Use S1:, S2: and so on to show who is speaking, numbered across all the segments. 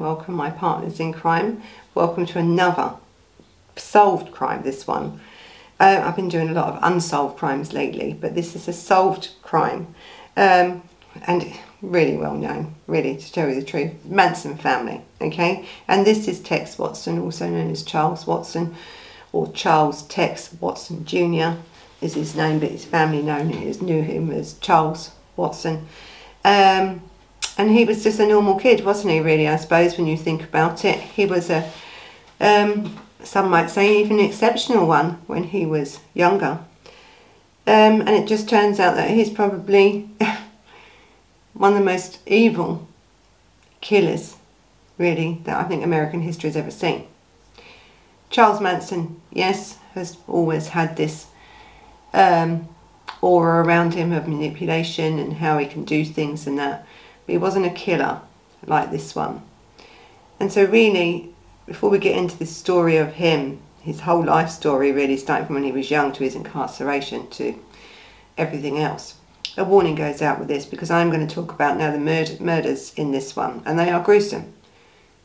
S1: welcome my partners in crime. Welcome to another solved crime, this one. Uh, I've been doing a lot of unsolved crimes lately, but this is a solved crime. Um, and really well known, really, to tell you the truth. Manson family, okay? And this is Tex Watson, also known as Charles Watson, or Charles Tex Watson Jr. is his name, but his family known knew him as Charles Watson. Um, and he was just a normal kid, wasn't he, really, I suppose, when you think about it. He was a, um, some might say, even an exceptional one when he was younger. Um, and it just turns out that he's probably one of the most evil killers, really, that I think American history has ever seen. Charles Manson, yes, has always had this um, aura around him of manipulation and how he can do things and that. But he wasn't a killer like this one. And so, really, before we get into this story of him, his whole life story, really, starting from when he was young to his incarceration to everything else, a warning goes out with this because I'm going to talk about now the murder, murders in this one, and they are gruesome.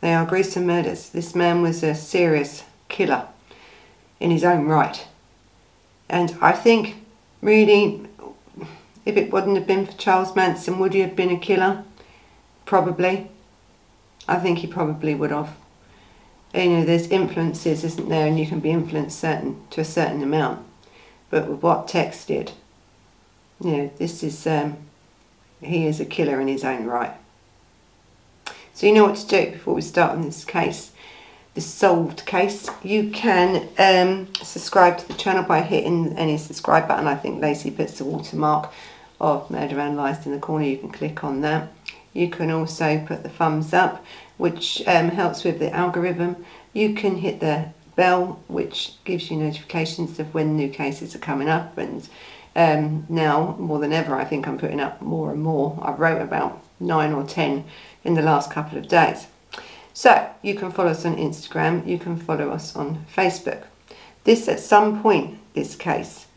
S1: They are gruesome murders. This man was a serious killer in his own right. And I think, really, if it wouldn't have been for Charles Manson, would he have been a killer? Probably. I think he probably would have. You know, there's influences, isn't there, and you can be influenced certain to a certain amount. But with what Tex did, you know, this is, um, he is a killer in his own right. So you know what to do before we start on this case, this solved case. You can um, subscribe to the channel by hitting any subscribe button. I think Lacey puts the watermark of Murder Analysed in the corner. You can click on that. You can also put the thumbs up, which um, helps with the algorithm. You can hit the bell, which gives you notifications of when new cases are coming up. And um, now, more than ever, I think I'm putting up more and more. I wrote about nine or ten in the last couple of days. So you can follow us on Instagram. You can follow us on Facebook. This, at some point, this case,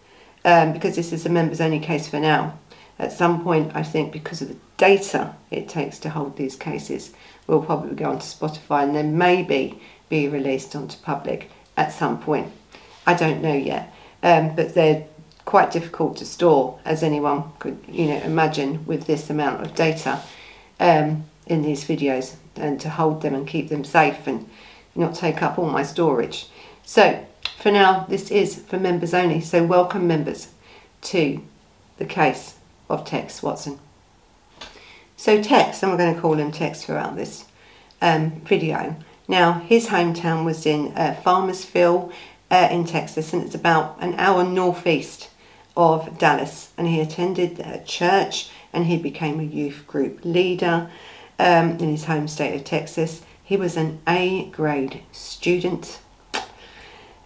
S1: um, because this is a members only case for now, at some point, I think because of the data it takes to hold these cases, will probably go onto Spotify and then maybe be released onto public at some point. I don't know yet, um, but they're quite difficult to store, as anyone could, you know, imagine with this amount of data um, in these videos, and to hold them and keep them safe and not take up all my storage. So for now, this is for members only. So welcome members to the case of Tex Watson. So Tex, and we're going to call him Tex throughout this um, video. Now, his hometown was in uh, Farmersville uh, in Texas, and it's about an hour northeast of Dallas. And he attended a church, and he became a youth group leader um, in his home state of Texas. He was an A grade student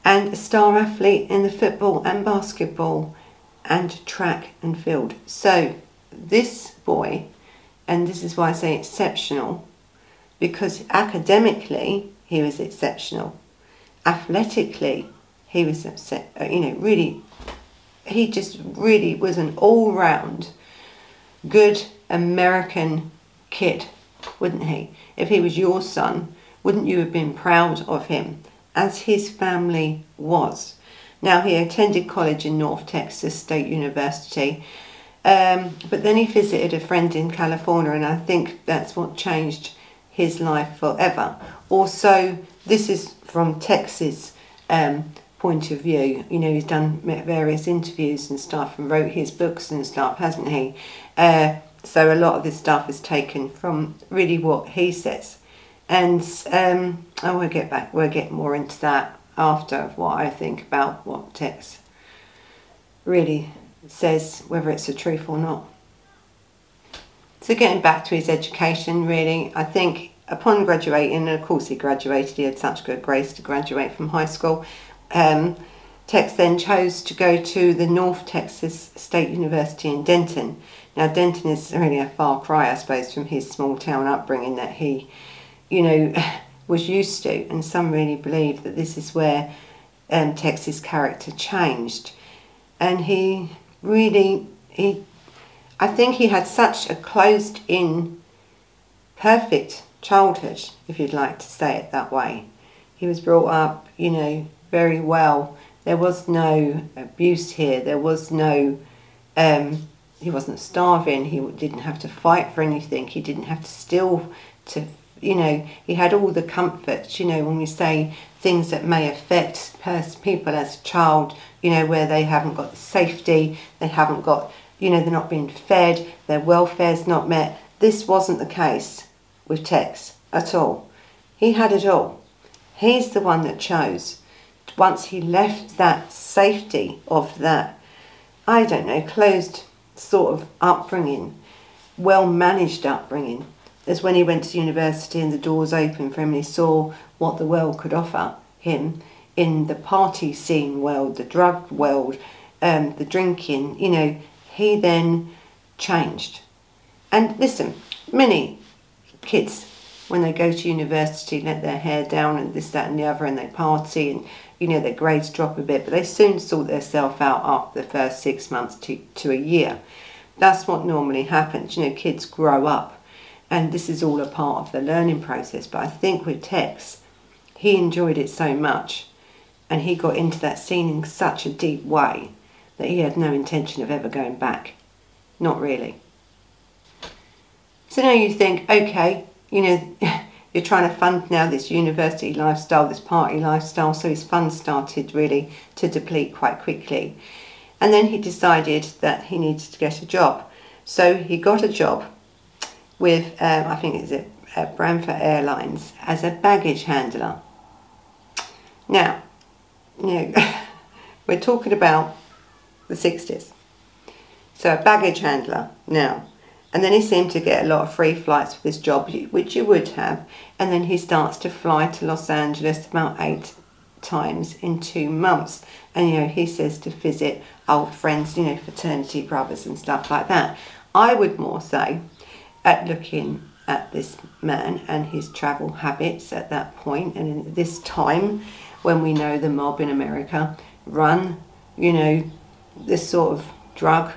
S1: and a star athlete in the football and basketball and track and field. So this boy, and this is why I say exceptional, because academically he was exceptional, athletically he was upset, uh, you know, really, he just really was an all-round good American kid, wouldn't he? If he was your son, wouldn't you have been proud of him, as his family was? Now, he attended college in North Texas State University, um, but then he visited a friend in California, and I think that's what changed his life forever. Also, this is from Texas' um, point of view. You know, he's done various interviews and stuff and wrote his books and stuff, hasn't he? Uh, so a lot of this stuff is taken from really what he says. And um, I will get back, we'll get more into that after what I think about what Tex really says, whether it's the truth or not. So getting back to his education, really, I think upon graduating, and of course he graduated, he had such good grace to graduate from high school. Um, Tex then chose to go to the North Texas State University in Denton. Now Denton is really a far cry, I suppose, from his small town upbringing that he, you know, was used to, and some really believe that this is where um, Tex's character changed. And he really, he, I think he had such a closed in, perfect childhood, if you'd like to say it that way. He was brought up, you know, very well. There was no abuse here. There was no, um, he wasn't starving. He didn't have to fight for anything. He didn't have to steal to, you know, he had all the comforts, you know, when we say things that may affect people as a child, you know, where they haven't got the safety, they haven't got, you know, they're not being fed, their welfare's not met. This wasn't the case with Tex at all. He had it all. He's the one that chose. Once he left that safety of that, I don't know, closed sort of upbringing, well managed upbringing, as when he went to university and the doors opened for him and he saw what the world could offer him in the party scene world, the drug world, um, the drinking, you know, he then changed. And listen, many kids, when they go to university, let their hair down and this, that, and the other, and they party, and you know, their grades drop a bit, but they soon sort themselves out after the first six months to, to a year. That's what normally happens. You know, kids grow up, and this is all a part of the learning process. But I think with Tex, he enjoyed it so much, and he got into that scene in such a deep way that he had no intention of ever going back. Not really. So now you think, okay, you know, you're trying to fund now this university lifestyle, this party lifestyle, so his funds started really to deplete quite quickly. And then he decided that he needed to get a job. So he got a job with, um, I think it's at, at Braniff Airlines, as a baggage handler. Now, you know, we're talking about the 60s. So a baggage handler now and then he seemed to get a lot of free flights for this job, which you would have. And then he starts to fly to Los Angeles about eight times in two months. And, you know, he says to visit old friends, you know, fraternity brothers and stuff like that. I would more say, at looking at this man and his travel habits at that point and in this time when we know the mob in America run, you know, this sort of drug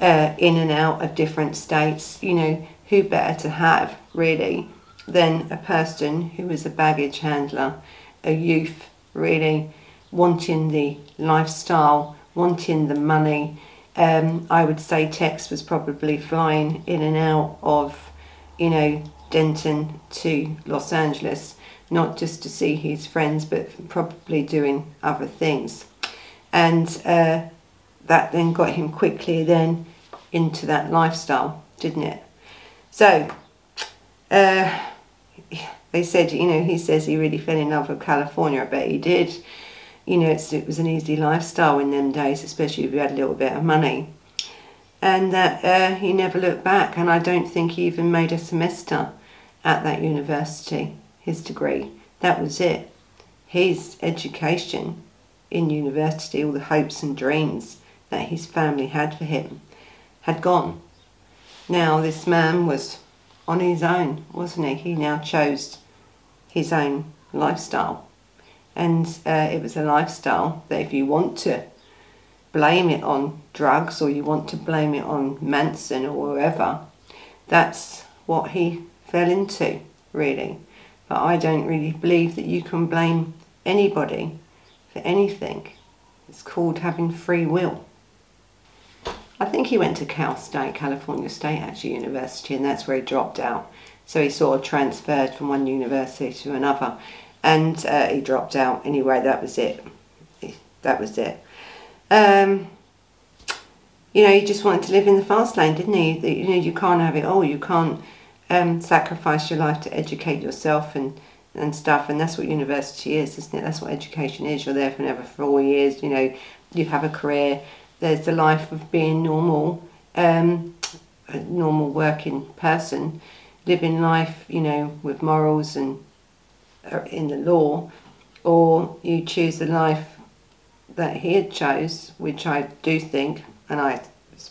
S1: uh, in and out of different states, you know, who better to have really than a person who is a baggage handler, a youth really wanting the lifestyle, wanting the money. Um, I would say Tex was probably flying in and out of, you know, Denton to Los Angeles, not just to see his friends, but probably doing other things. And uh, that then got him quickly then into that lifestyle, didn't it? So, uh, they said, you know, he says he really fell in love with California. I bet he did. You know, it was an easy lifestyle in them days, especially if you had a little bit of money. And that uh, he never looked back, and I don't think he even made a semester at that university, his degree. That was it. His education in university, all the hopes and dreams that his family had for him, had gone. Now this man was on his own, wasn't he? He now chose his own lifestyle. And uh, it was a lifestyle that if you want to blame it on drugs or you want to blame it on Manson or whoever, that's what he fell into, really. But I don't really believe that you can blame anybody for anything. It's called having free will. I think he went to Cal State, California State actually University, and that's where he dropped out. So he sort of transferred from one university to another, and uh, he dropped out. Anyway, that was it. That was it. Um, you know, he just wanted to live in the fast lane, didn't he? You know, you can't have it all. You can't um, sacrifice your life to educate yourself and and stuff. And that's what university is, isn't it? That's what education is. You're there for another four years. You know, you have a career there's the life of being normal, um, a normal working person, living life, you know, with morals and Uh, in the law, or you choose the life that he had chose, which I do think, and I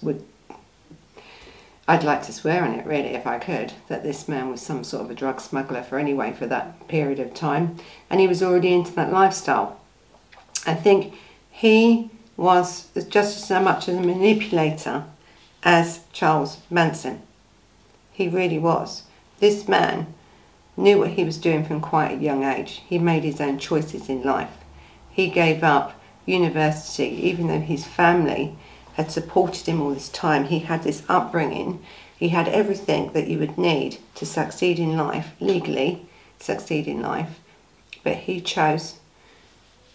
S1: would, I'd like to swear on it really if I could, that this man was some sort of a drug smuggler for anyway for that period of time, and he was already into that lifestyle. I think he was just as much of a manipulator as Charles Manson. He really was. this man knew what he was doing from quite a young age. He made his own choices in life. He gave up university, even though his family had supported him all this time. He had this upbringing. He had everything that you would need to succeed in life, legally succeed in life. But he chose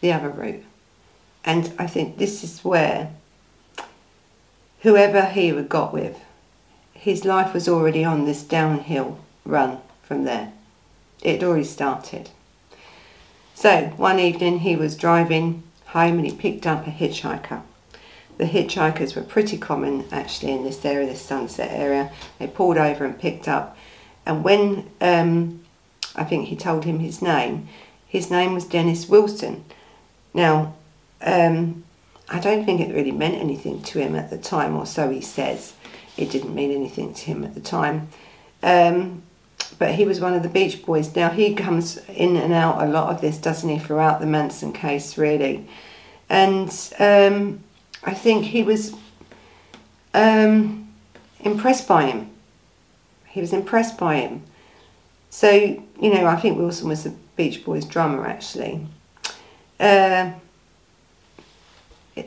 S1: the other route. And I think this is where whoever he got with, his life was already on this downhill run from there. It had already started. So one evening he was driving home and he picked up a hitchhiker. The hitchhikers were pretty common actually in this area, this sunset area. They pulled over and picked up. And when um, I think he told him his name, his name was Dennis Wilson. Now, um, I don't think it really meant anything to him at the time, or so he says. It didn't mean anything to him at the time. Um, but he was one of the Beach Boys. Now, he comes in and out a lot of this, doesn't he, throughout the Manson case, really. And um, I think he was um, impressed by him. He was impressed by him. So, you know, I think Wilson was the Beach Boys drummer, actually. Uh,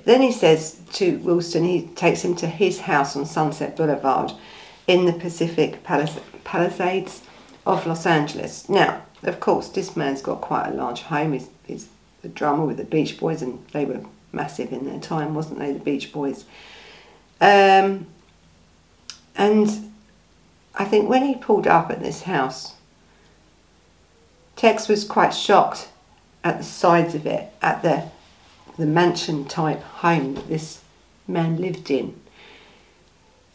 S1: then he says to Wilson, he takes him to his house on Sunset Boulevard in the Pacific Palisades of Los Angeles. Now, of course, this man's got quite a large home. He's, he's a drummer with the Beach Boys, and they were massive in their time, wasn't they, the Beach Boys? Um, and I think when he pulled up at this house, Tex was quite shocked at the sides of it, at the the mansion type home that this man lived in.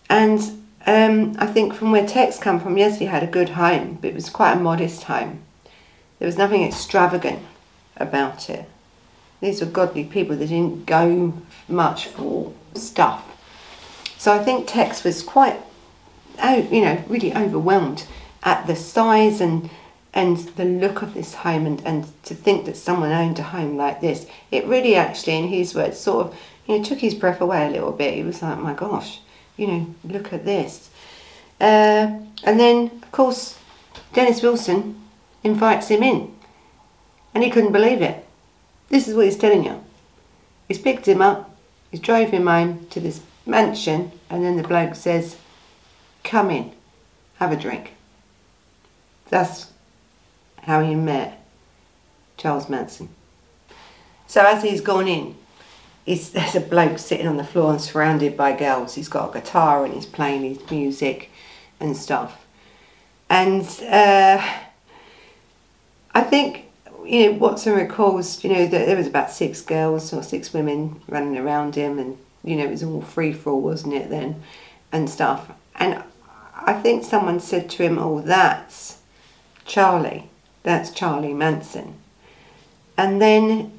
S1: And um, I think from where Tex come from, yes, he had a good home, but it was quite a modest home. There was nothing extravagant about it. These were godly people that didn't go much for stuff. So I think Tex was quite, you know, really overwhelmed at the size and and the look of this home and, and to think that someone owned a home like this. It really actually, in his words, sort of, you know, took his breath away a little bit. He was like, my gosh, you know, look at this. Uh, and then, of course, Dennis Wilson invites him in. And he couldn't believe it. This is what he's telling you. He's picked him up, he's drove him home to this mansion, and then the bloke says, Come in, have a drink. That's how he met Charles Manson. So as he's gone in, there's a bloke sitting on the floor and surrounded by girls. He's got a guitar and he's playing his music and stuff. And uh, I think, you know, Watson recalls, you know, that there was about six girls or six women running around him and, you know, it was all free for all, wasn't it then, and stuff. And I think someone said to him, oh, that's Charlie. That's Charlie Manson. And then,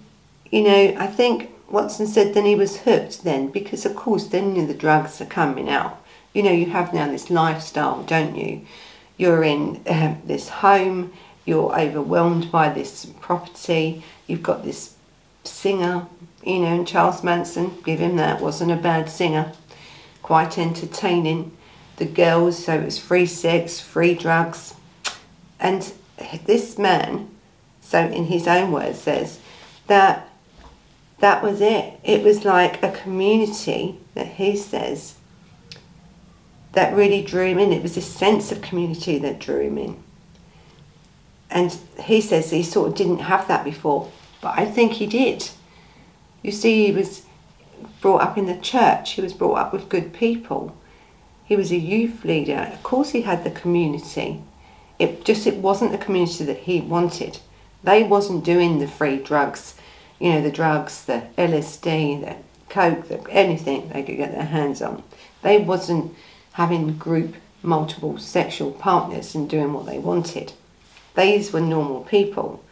S1: you know, I think Watson said then he was hooked then because, of course, then the drugs are coming out. You know, you have now this lifestyle, don't you? You're in uh, this home, you're overwhelmed by this property, you've got this singer, you know, and Charles Manson, give him that, wasn't a bad singer, quite entertaining. The girls, so it was free sex, free drugs. And this man, so in his own words, says that that was it. It was like a community that he says that really drew him in. It was a sense of community that drew him in. And he says he sort of didn't have that before, but I think he did. You see, he was brought up in the church, he was brought up with good people. He was a youth leader. Of course, he had the community. It just it wasn't the community that he wanted. They wasn't doing the free drugs you know, the drugs, the LSD, the coke, the, anything they could get their hands on. They wasn't having group multiple sexual partners and doing what they wanted. These were normal people.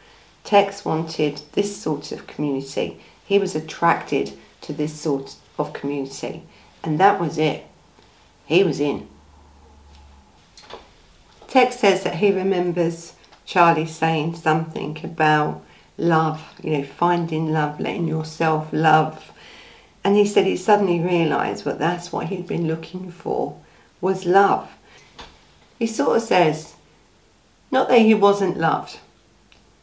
S1: Tex wanted this sort of community. He was attracted to this sort of community. And that was it. He was in. Tex says that he remembers Charlie saying something about love, you know, finding love, letting yourself love. And he said he suddenly realised what that's what he'd been looking for was love. He sort of says Not that he wasn't loved,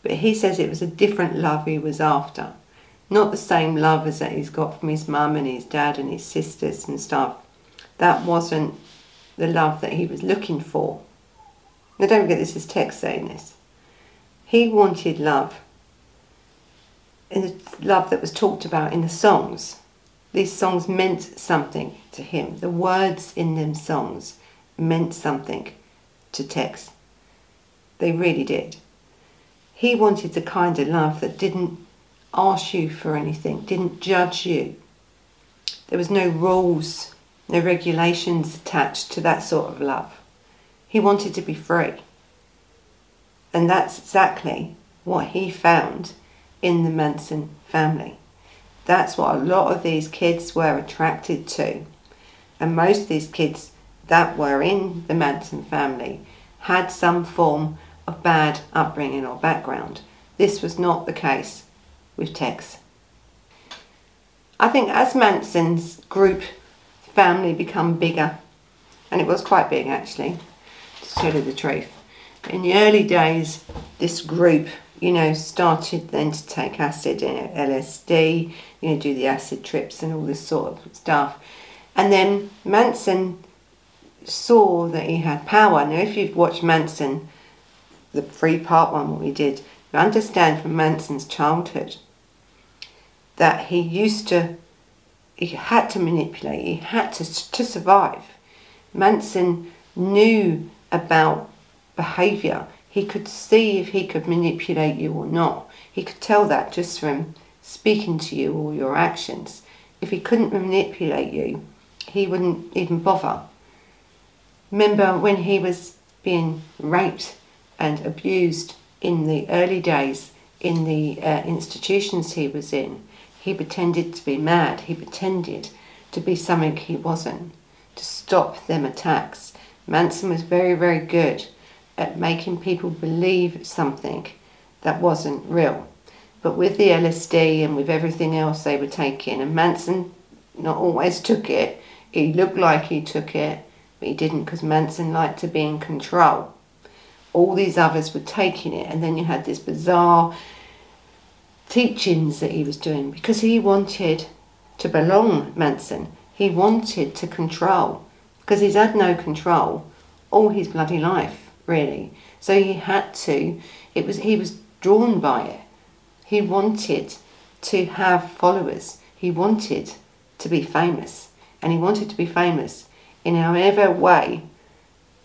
S1: but he says it was a different love he was after. Not the same love as that he's got from his mum and his dad and his sisters and stuff. That wasn't the love that he was looking for. Now don't forget this is Tex saying this. He wanted love. The love that was talked about in the songs. These songs meant something to him. The words in them songs meant something to Tex. They really did. He wanted the kind of love that didn't ask you for anything, didn't judge you. There was no rules, no regulations attached to that sort of love. He wanted to be free. And that's exactly what he found in the Manson family. That's what a lot of these kids were attracted to. And most of these kids that were in the Manson family had some form of bad upbringing or background. This was not the case with Tex. I think as Manson's group family become bigger, and it was quite big actually, to tell you the truth. In the early days, this group, you know, started then to take acid, know, LSD, you know, do the acid trips and all this sort of stuff. And then Manson saw that he had power. Now, if you've watched Manson, the free part one, what we did, you understand from Manson's childhood that he used to, he had to manipulate, he had to, to survive. Manson knew about behaviour. He could see if he could manipulate you or not. He could tell that just from speaking to you or your actions. If he couldn't manipulate you, he wouldn't even bother. Remember when he was being raped and abused in the early days in the uh, institutions he was in? He pretended to be mad. He pretended to be something he wasn't to stop them attacks. Manson was very, very good at making people believe something that wasn't real. But with the LSD and with everything else they were taking, and Manson not always took it, he looked like he took it, but he didn't because Manson liked to be in control. All these others were taking it, and then you had this bizarre teachings that he was doing because he wanted to belong, Manson. He wanted to control because he's had no control all his bloody life, really. So he had to, it was, he was drawn by it. He wanted to have followers. He wanted to be famous. And he wanted to be famous in however way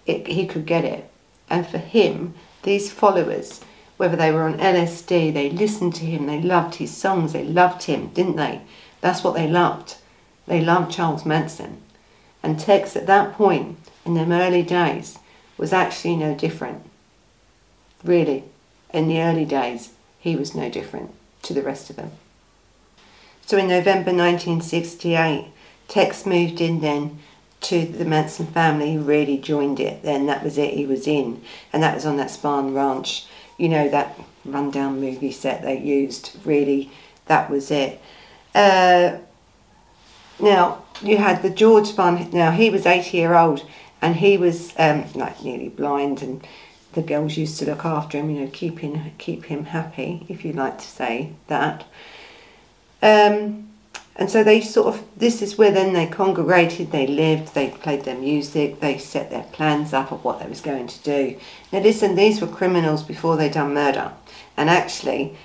S1: it, he could get it. And for him, these followers whether they were on LSD, they listened to him, they loved his songs, they loved him, didn't they? That's what they loved. They loved Charles Manson. And Tex at that point, in them early days, was actually no different. Really, in the early days, he was no different to the rest of them. So in November 1968, Tex moved in then to the Manson family. He really joined it then. That was it, he was in. And that was on that Spahn Ranch you know, that rundown movie set they used, really, that was it. Uh, now, you had the George Spahn, now he was 80 year old and he was um, like nearly blind and the girls used to look after him, you know, keep him, keep him happy, if you like to say that. Um, and so they sort of, this is where then they congregated, they lived, they played their music, they set their plans up of what they was going to do. Now listen, these were criminals before they done murder. And actually,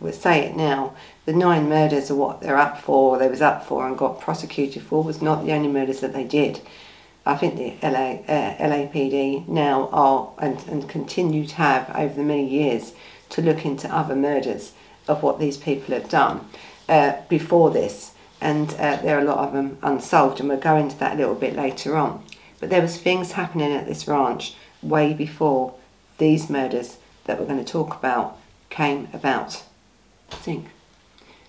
S1: we'll say it now, the nine murders are what they're up for, they was up for and got prosecuted for was not the only murders that they did. I think the LA, uh, LAPD now are and, and continue to have over the many years to look into other murders of what these people have done uh, before this, and uh, there are a lot of them unsolved, and we'll go into that a little bit later on. But there was things happening at this ranch way before these murders that we're going to talk about came about. Think.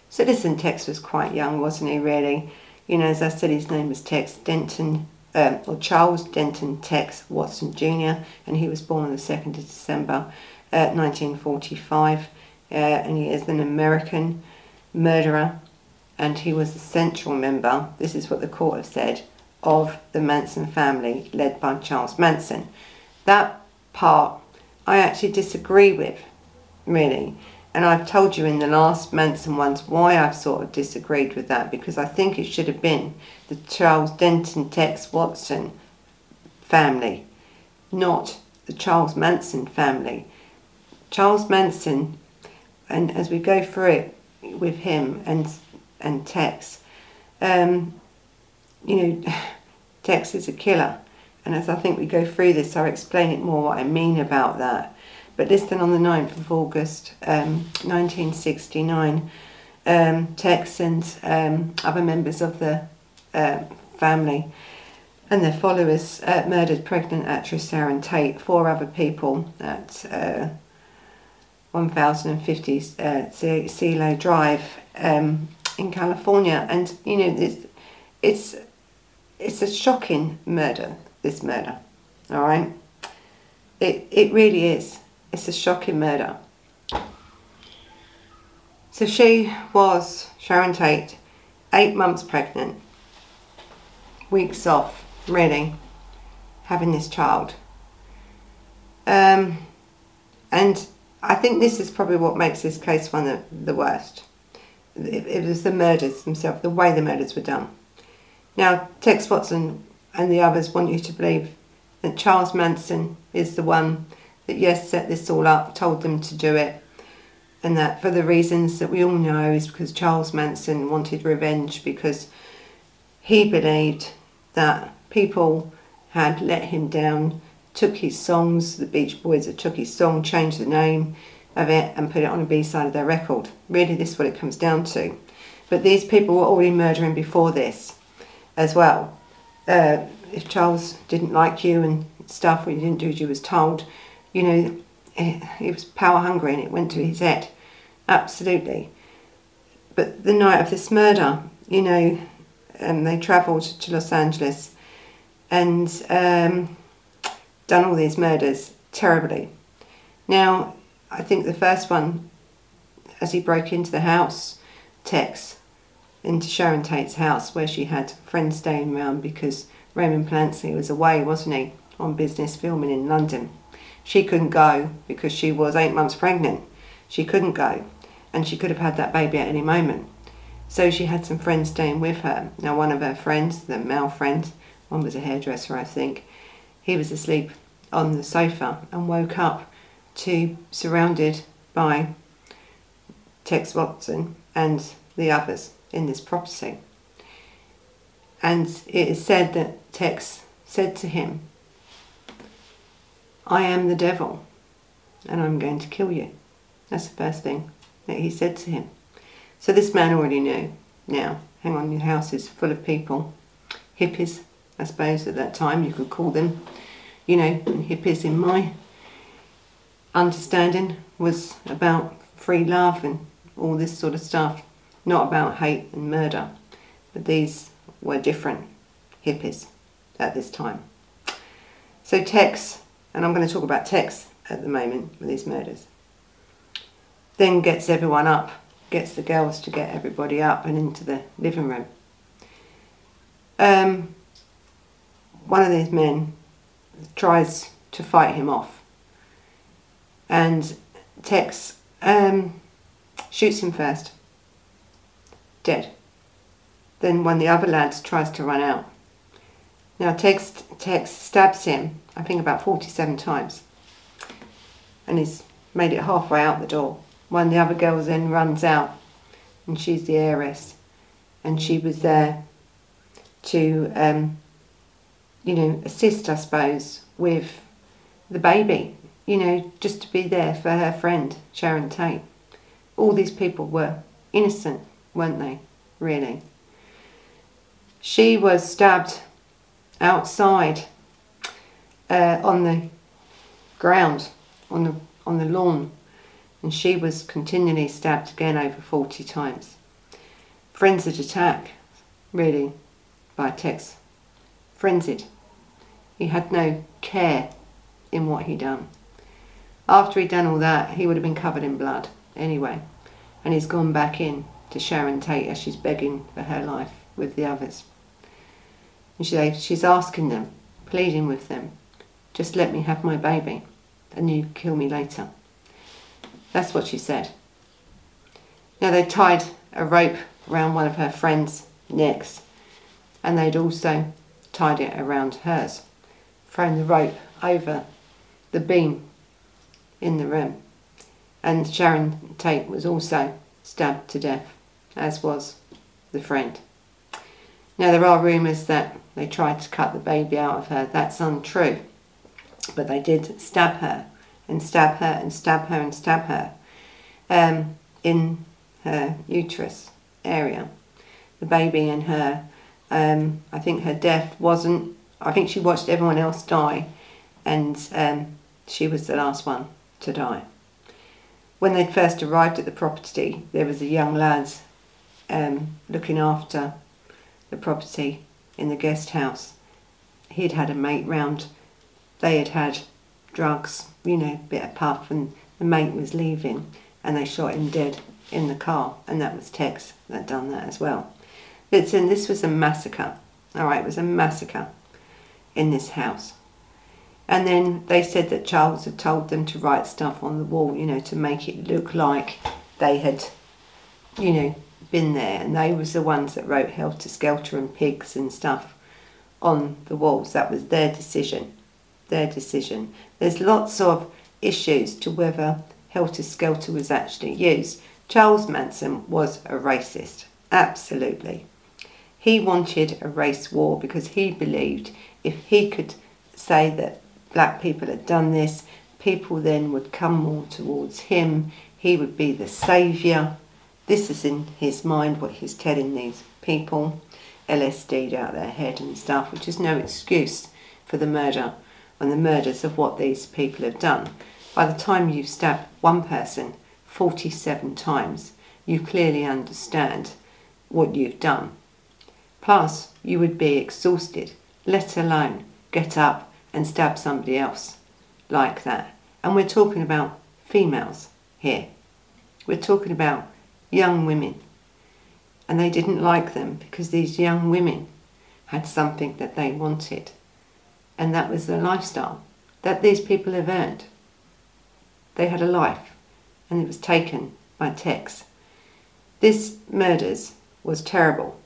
S1: Citizen Tex was quite young, wasn't he? Really, you know, as I said, his name was Tex Denton. Um, or Charles Denton Tex Watson Jr., and he was born on the 2nd of December uh, 1945, uh, and he is an American murderer, and he was a central member, this is what the court have said, of the Manson family led by Charles Manson. That part I actually disagree with, really. And I've told you in the last Manson ones why I've sort of disagreed with that because I think it should have been the Charles Denton Tex Watson family, not the Charles Manson family. Charles Manson, and as we go through it with him and and Tex, um, you know, Tex is a killer. And as I think we go through this, I'll explain it more what I mean about that. But listed on the 9th of August um, 1969, um, Tex and um, other members of the uh, family and their followers uh, murdered pregnant actress Sharon Tate, four other people at uh, 1050 uh, Drive um, in California. And, you know, it's, it's, it's a shocking murder, this murder, all right? It, it really is. It's a shocking murder. So she was, Sharon Tate, eight months pregnant, weeks off, really, having this child. Um, and I think this is probably what makes this case one of the worst. It, it was the murders themselves, the way the murders were done. Now, Tex Watson and the others want you to believe that Charles Manson is the one that, yes, set this all up, told them to do it, and that for the reasons that we all know is because Charles Manson wanted revenge because he believed that people had let him down, took his songs, the Beach Boys had took his song, changed the name of it and put it on a B-side of their record. Really, this is what it comes down to. But these people were already murdering before this as well. Uh, if Charles didn't like you and stuff, or you didn't do as you was told, you know, he was power hungry and it went to his head. Absolutely. But the night of this murder, you know, um, they travelled to Los Angeles and um, done all these murders terribly. Now, I think the first one, as he broke into the house, Tex, into Sharon Tate's house where she had friends staying around because Roman Polanski was away, wasn't he, on business filming in London. She couldn't go because she was eight months pregnant. She couldn't go and she could have had that baby at any moment. So she had some friends staying with her. Now, one of her friends, the male friend, one was a hairdresser, I think, he was asleep on the sofa and woke up to surrounded by Tex Watson and the others in this property. And it is said that Tex said to him, I am the devil and I'm going to kill you. That's the first thing that he said to him. So this man already knew. Now, hang on, your house is full of people, hippies, I suppose at that time you could call them. You know, hippies in my understanding was about free love and all this sort of stuff, not about hate and murder. But these were different hippies at this time. So Tex, and I'm going to talk about Tex at the moment with these murders, then gets everyone up, gets the girls to get everybody up and into the living room. Um, one of these men tries to fight him off and Tex um, shoots him first, dead. Then one of the other lads tries to run out. Now Tex, Tex stabs him, I think about 47 times, and he's made it halfway out the door. One of the other girls then runs out, and she's the heiress, and she was there to, um, you know, assist, I suppose, with the baby you know, just to be there for her friend, Sharon Tate. All these people were innocent, weren't they, really? She was stabbed outside uh, on the ground, on the, on the lawn, and she was continually stabbed again over 40 times. Frenzied attack, really, by Tex. Frenzied. He had no care in what he done. After he'd done all that, he would have been covered in blood anyway. And he's gone back in to Sharon Tate as she's begging for her life with the others. And she, she's asking them, pleading with them, just let me have my baby. and you kill me later. That's what she said. Now they tied a rope around one of her friends' necks and they'd also tied it around hers, thrown the rope over the beam in the room. And Sharon Tate was also stabbed to death, as was the friend. Now there are rumours that they tried to cut the baby out of her. That's untrue. But they did stab her and stab her and stab her and stab her um, in her uterus area. The baby and her, um, I think her death wasn't, I think she watched everyone else die and um, she was the last one to die. When they first arrived at the property, there was a young lad um, looking after the property in the guest house. He'd had a mate round. They had had drugs, you know, bit of puff, and the mate was leaving, and they shot him dead in the car, and that was Tex that done that as well. Listen, this was a massacre. All right, it was a massacre in this house. And then they said that Charles had told them to write stuff on the wall, you know, to make it look like they had, you know, been there. And they was the ones that wrote Helter Skelter and pigs and stuff on the walls. That was their decision. Their decision. There's lots of issues to whether Helter Skelter was actually used. Charles Manson was a racist, absolutely. He wanted a race war because he believed if he could say that black people had done this, people then would come more towards him, he would be the saviour. This is in his mind what he's telling these people, LSD'd out their head and stuff, which is no excuse for the murder and the murders of what these people have done. By the time you've stabbed one person 47 times, you clearly understand what you've done. Plus, you would be exhausted, let alone get up and stab somebody else like that. And we're talking about females here. We're talking about young women. And they didn't like them because these young women had something that they wanted. And that was the lifestyle that these people have earned. They had a life and it was taken by Tex. This murders was terrible.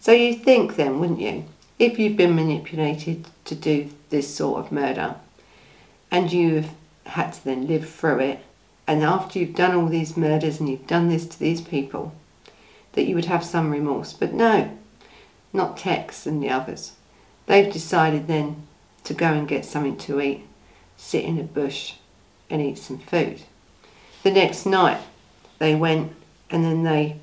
S1: So you think then, wouldn't you, if you've been manipulated to do this sort of murder and you've had to then live through it, and after you've done all these murders and you've done this to these people, that you would have some remorse. But no, not Tex and the others. They've decided then to go and get something to eat, sit in a bush and eat some food. The next night they went and then they,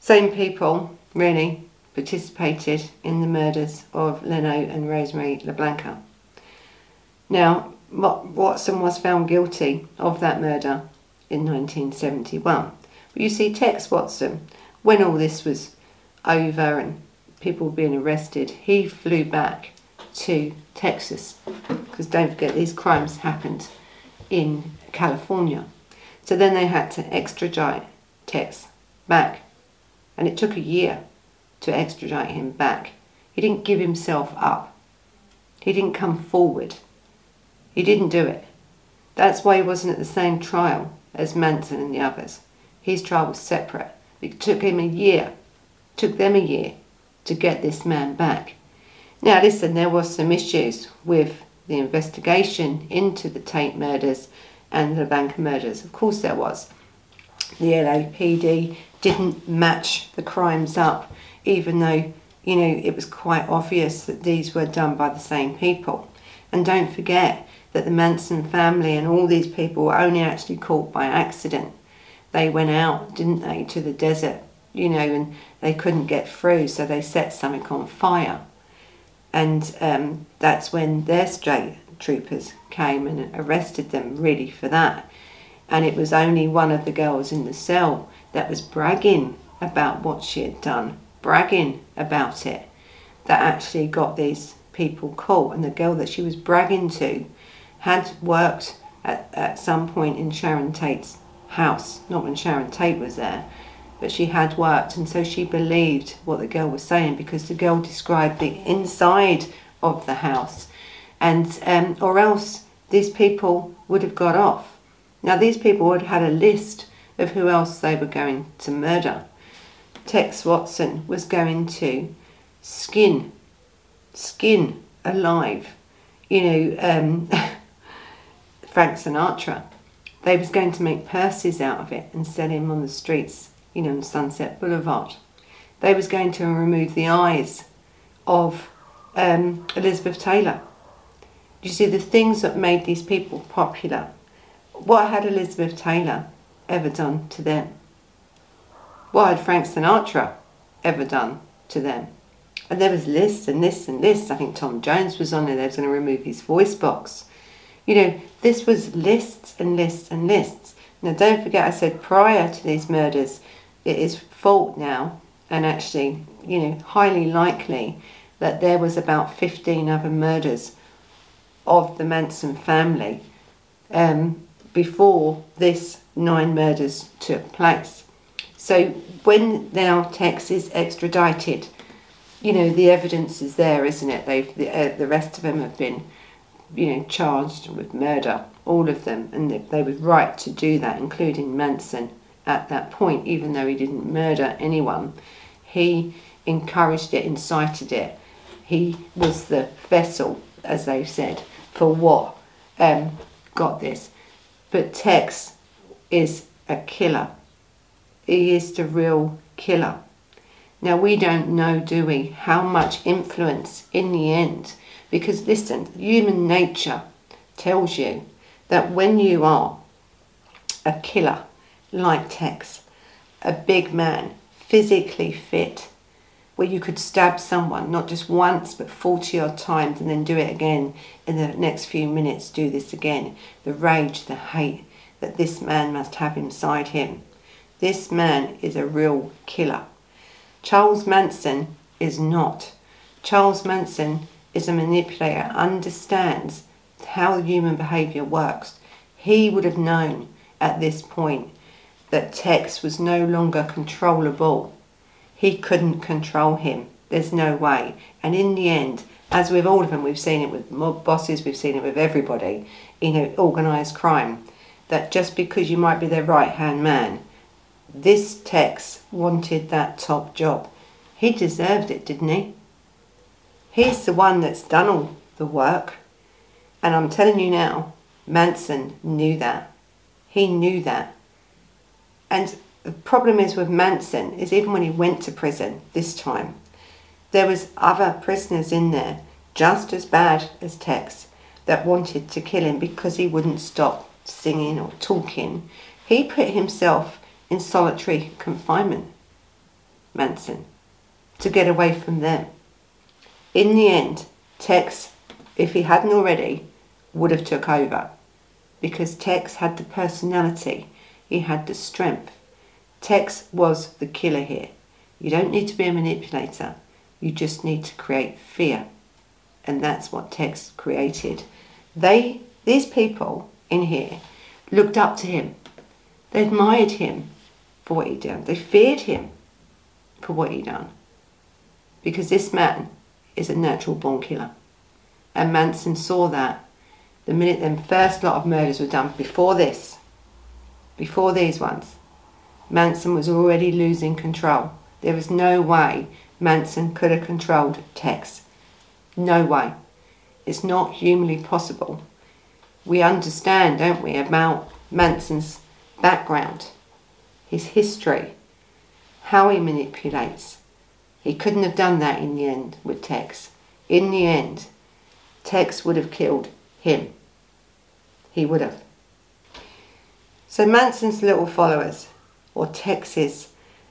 S1: same people really, participated in the murders of Leno and Rosemary LaBianca. Now, Watson was found guilty of that murder in 1971. But you see, Tex Watson, when all this was over and people were being arrested, he flew back to Texas because don't forget these crimes happened in California. So then they had to extradite Tex back, and it took a year to extradite him back. He didn't give himself up. He didn't come forward. He didn't do it. That's why he wasn't at the same trial as Manson and the others. His trial was separate. It took him a year, took them a year to get this man back. Now listen, there was some issues with the investigation into the Tate murders and the Banker murders. Of course there was. The LAPD didn't match the crimes up even though, you know, it was quite obvious that these were done by the same people. And don't forget that the Manson family and all these people were only actually caught by accident. They went out, didn't they, to the desert, you know, and they couldn't get through, so they set something on fire. And um, that's when their state troopers came and arrested them, really, for that. And it was only one of the girls in the cell that was bragging about what she had done bragging about it that actually got these people caught. And the girl that she was bragging to had worked at, at some point in Sharon Tate's house, not when Sharon Tate was there, but she had worked. And so she believed what the girl was saying because the girl described the inside of the house. And, um, or else these people would have got off. Now, these people would have had a list of who else they were going to murder. Tex Watson was going to skin, skin alive, you know, um, Frank Sinatra. They was going to make purses out of it and sell him on the streets, you know, on Sunset Boulevard. They was going to remove the eyes of um, Elizabeth Taylor. You see, the things that made these people popular. What had Elizabeth Taylor ever done to them? What had Frank Sinatra ever done to them? And there was lists and lists and lists. I think Tom Jones was on there. They was going to remove his voice box. You know, this was lists and lists and lists. Now, don't forget, I said prior to these murders, it is fault now, and actually, you know, highly likely that there was about 15 other murders of the Manson family um, before this nine murders took place. So when now Tex is extradited, you know the evidence is there, isn't it? They've the, uh, the rest of them have been, you know, charged with murder, all of them, and they, they were right to do that, including Manson at that point, even though he didn't murder anyone. He encouraged it, incited it. He was the vessel, as they've said, for what um, got this. But Tex is a killer. He is the real killer. Now, we don't know, do we, how much influence in the end, because listen, human nature tells you that when you are a killer like Tex, a big man, physically fit, where you could stab someone not just once but 40 odd times and then do it again in the next few minutes, do this again. The rage, the hate that this man must have inside him. This man is a real killer. Charles Manson is not. Charles Manson is a manipulator, understands how human behaviour works. He would have known at this point that Tex was no longer controllable. He couldn't control him. There's no way. And in the end, as with all of them, we've seen it with mob bosses, we've seen it with everybody, you know, organised crime, that just because you might be their right hand man, this Tex wanted that top job. He deserved it, didn't he? He's the one that's done all the work. And I'm telling you now, Manson knew that. He knew that. And the problem is with Manson is even when he went to prison this time, there was other prisoners in there just as bad as Tex that wanted to kill him because he wouldn't stop singing or talking. He put himself in solitary confinement, Manson, to get away from them. In the end, Tex, if he hadn't already, would have took over because Tex had the personality, he had the strength. Tex was the killer here. You don't need to be a manipulator, you just need to create fear. And that's what Tex created. They, these people in here, looked up to him. They admired him for what he'd done. They feared him for what he'd done. Because this man is a natural born killer. And Manson saw that the minute them first lot of murders were done before this, before these ones, Manson was already losing control. There was no way Manson could have controlled Tex. No way. It's not humanly possible. We understand, don't we, about Manson's background his history, how he manipulates. He couldn't have done that in the end with Tex. In the end, Tex would have killed him. He would have. So Manson's little followers, or Tex's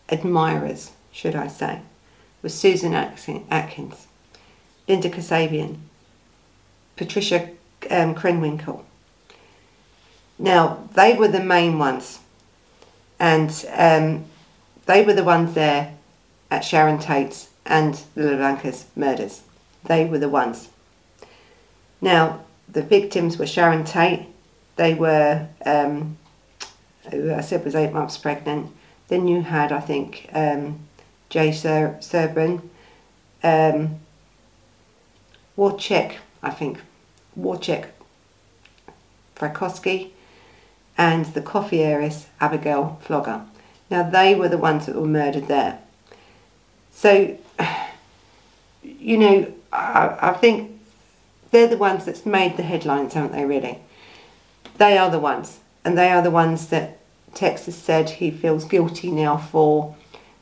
S1: admirers, should I say, were Susan Atkins, Linda Kasabian, Patricia um, Krenwinkel. Now, they were the main ones and um, they were the ones there at Sharon Tate's and the LaBianca's murders. They were the ones. Now, the victims were Sharon Tate. They were, um, who I said was eight months pregnant. Then you had, I think, um, Jay Ser- Serban, um, Wojciech, I think, Wojciech Frykowski and the coffee heiress Abigail Folger. Now they were the ones that were murdered there. So, you know, I, I think they're the ones that's made the headlines, haven't they, really? They are the ones. And they are the ones that Texas said he feels guilty now for,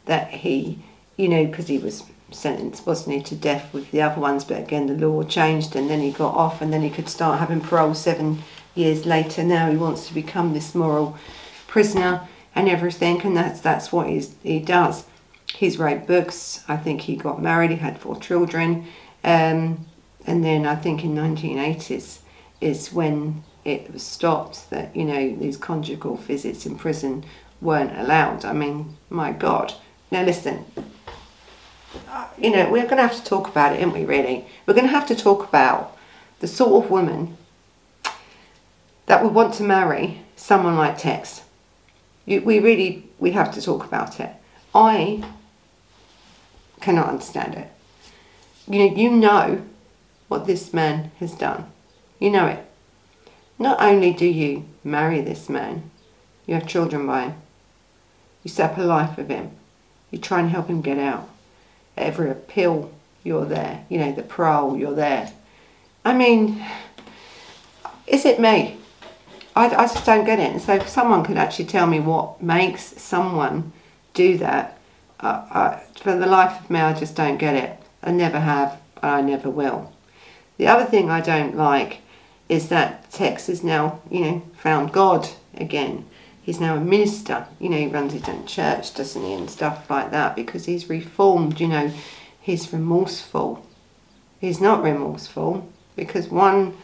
S1: that he, you know, because he was sentenced, wasn't he, to death with the other ones, but again, the law changed and then he got off and then he could start having parole seven years later. Now he wants to become this moral prisoner and everything, and that's, that's what he's, he does. He's wrote books. I think he got married, he had four children. Um, and then I think in 1980s is when it was stopped that, you know, these conjugal visits in prison weren't allowed. I mean, my God. Now listen, uh, you know, we're going to have to talk about it, aren't we, really? We're going to have to talk about the sort of woman that would want to marry someone like Tex. We really, we have to talk about it. I cannot understand it. You know, you know what this man has done. You know it. Not only do you marry this man, you have children by him. You set up a life with him. You try and help him get out. every appeal, you're there. You know, the parole, you're there. I mean, is it me? I, I just don't get it. And so if someone could actually tell me what makes someone do that, uh, I, for the life of me, I just don't get it. I never have, and I never will. The other thing I don't like is that Tex has now, you know, found God again. He's now a minister, you know, he runs his own church, doesn't he, and stuff like that because he's reformed, you know, he's remorseful. He's not remorseful because one,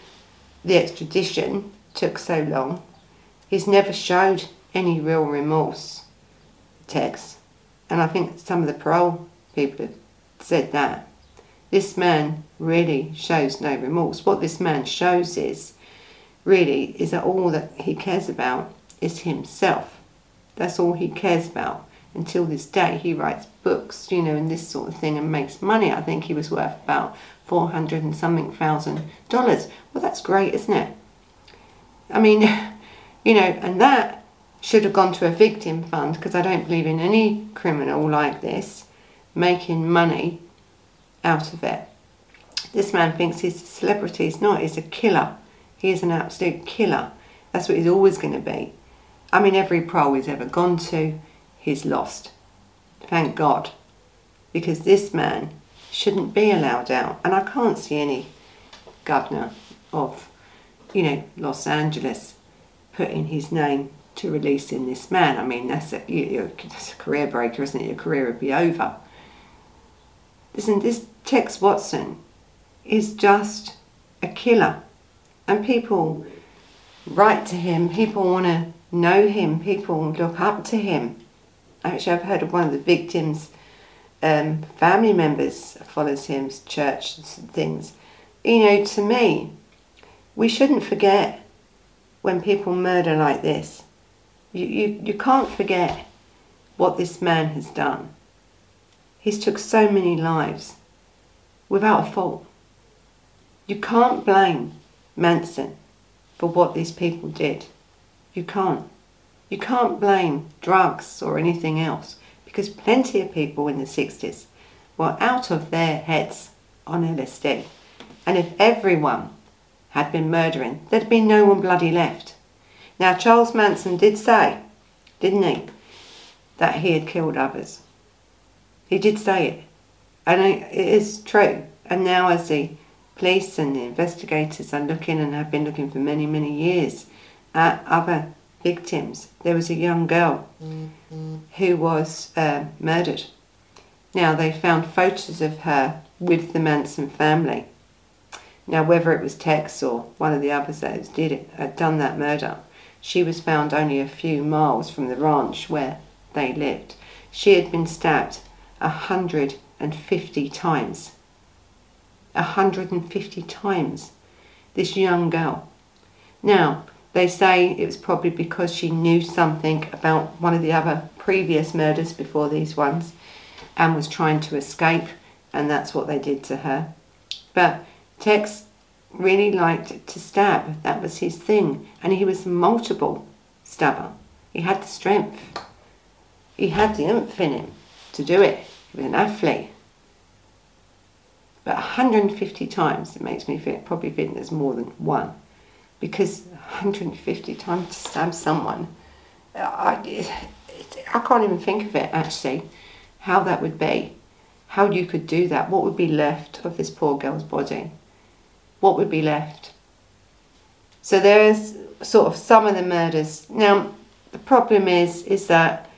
S1: the extradition took so long. He's never showed any real remorse, Tex. And I think some of the parole people have said that. This man really shows no remorse. What this man shows is, really, is that all that he cares about is himself. That's all he cares about. Until this day, he writes books, you know, and this sort of thing and makes money. I think he was worth about 400 and something thousand dollars. Well, that's great, isn't it? I mean, you know, and that should have gone to a victim fund because I don't believe in any criminal like this making money out of it. This man thinks he's a celebrity. He's not. He's a killer. He is an absolute killer. That's what he's always going to be. I mean, every pro he's ever gone to, he's lost. Thank God. Because this man shouldn't be allowed out. And I can't see any governor of, you know, Los Angeles putting his name to releasing this man. I mean, that's a, you, that's a career breaker, isn't it? Your career would be over. Listen, this Tex Watson is just a killer. And people write to him, people want to know him, people look up to him. Actually, I've heard of one of the victims' um, family members follows him, church and things. You know, to me, we shouldn't forget when people murder like this. You, you, you can't forget what this man has done. He's took so many lives without a fault. You can't blame Manson for what these people did. You can't. You can't blame drugs or anything else because plenty of people in the 60s were out of their heads on LSD. And if everyone had been murdering, there'd be no one bloody left. Now, Charles Manson did say, didn't he, that he had killed others. He did say it. And it is true. And now as the police and the investigators are looking and have been looking for many, many years at other victims, there was a young girl mm-hmm. who was uh, murdered. Now they found photos of her with the Manson family. Now whether it was Tex or one of the others that did it, had done that murder, she was found only a few miles from the ranch where they lived. She had been stabbed 150 times. 150 times. This young girl. Now, they say it was probably because she knew something about one of the other previous murders before these ones and was trying to escape, and that's what they did to her. But Tex really liked to stab. That was his thing. And he was multiple stabber. He had the strength. He had the oomph in him to do it. He was an athlete. But 150 times, it makes me feel, probably think there's more than one. Because 150 times to stab someone, I, I can't even think of it actually, how that would be. How you could do that. What would be left of this poor girl's body? What would be left? So there is sort of some of the murders. Now, the problem is, is that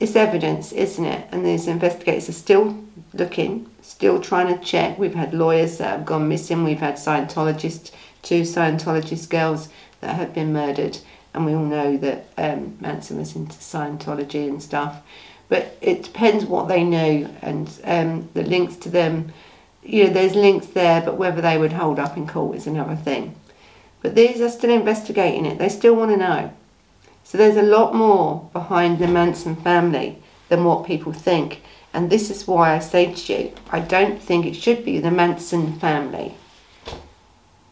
S1: it's evidence, isn't it? And these investigators are still looking, still trying to check. We've had lawyers that have gone missing. We've had Scientologists, two Scientologist girls that have been murdered. And we all know that um, Manson was into Scientology and stuff. But it depends what they know and um, the links to them. You know, there's links there, but whether they would hold up in court is another thing. But these are still investigating it. They still want to know. So there's a lot more behind the Manson family than what people think. And this is why I say to you, I don't think it should be the Manson family.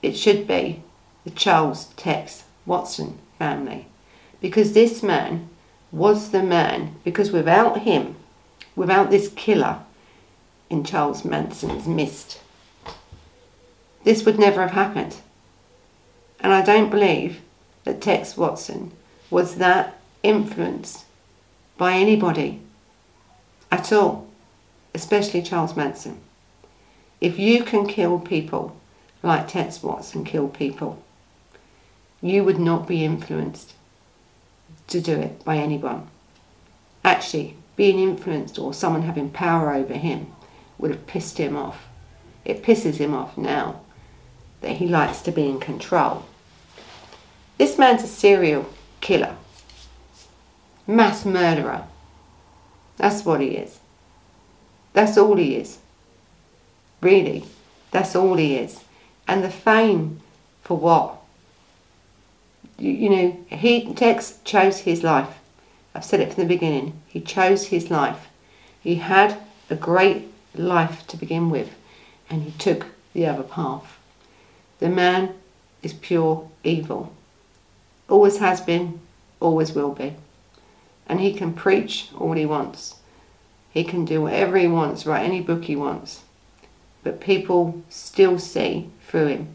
S1: It should be the Charles Tex Watson family. Because this man was the man, because without him, without this killer in Charles Manson's midst, this would never have happened. And I don't believe that Tex Watson was that influenced by anybody at all, especially Charles Manson. If you can kill people like Tex Watson killed people, you would not be influenced to do it by anyone. Actually, being influenced or someone having power over him would have pissed him off. It pisses him off now that he likes to be in control. This man's a serial killer, mass murderer. That's what he is. That's all he is. Really, that's all he is. And the fame for what? You, you know, he Tex chose his life. I've said it from the beginning. He chose his life. He had a great life to begin with, and he took the other path. The man is pure evil. Always has been, always will be. And he can preach all he wants. He can do whatever he wants, write any book he wants. But people still see through him.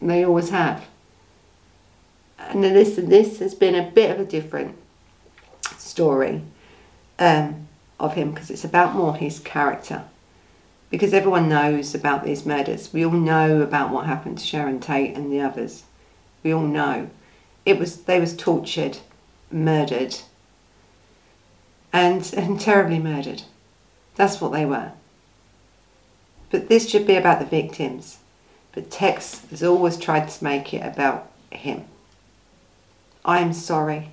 S1: And they always have. And this, this has been a bit of a different story um, of him because it's about more his character. Because everyone knows about these murders. We all know about what happened to Sharon Tate and the others. We all know it was they was tortured, murdered, and and terribly murdered. That's what they were. But this should be about the victims. But Tex has always tried to make it about him. I am sorry.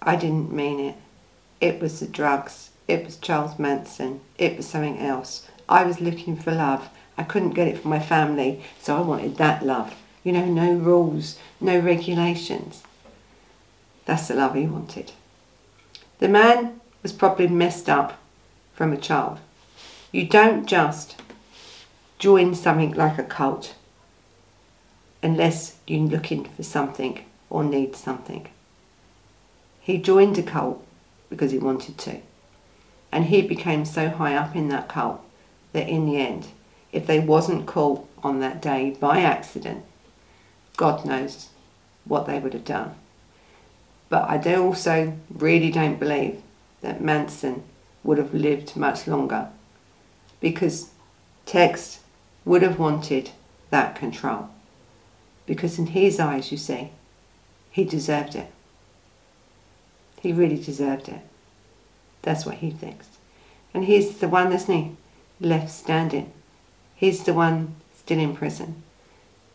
S1: I didn't mean it. It was the drugs. It was Charles Manson. It was something else. I was looking for love. I couldn't get it from my family, so I wanted that love. You know, no rules, no regulations. That's the love he wanted. The man was probably messed up from a child. You don't just join something like a cult unless you're looking for something or need something. He joined a cult because he wanted to. And he became so high up in that cult that in the end, if they wasn't caught on that day by accident, God knows what they would have done. But I do also really don't believe that Manson would have lived much longer because Tex would have wanted that control. Because in his eyes, you see, he deserved it. He really deserved it. That's what he thinks. And he's the one, isn't he, left standing. He's the one still in prison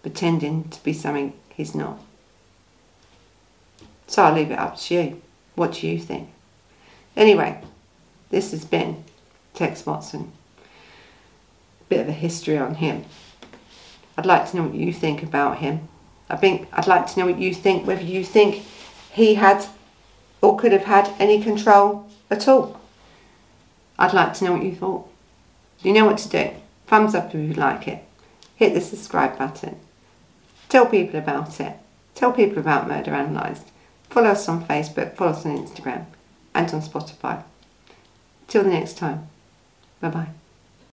S1: pretending to be something he's not. So I'll leave it up to you. What do you think? Anyway, this has been Tex Watson. A bit of a history on him. I'd like to know what you think about him. I think I'd like to know what you think, whether you think he had or could have had any control at all. I'd like to know what you thought. You know what to do. Thumbs up if you like it. Hit the subscribe button Tell people about it. Tell people about Murder Analysed. Follow us on Facebook, follow us on Instagram, and on Spotify. Till the next time. Bye bye.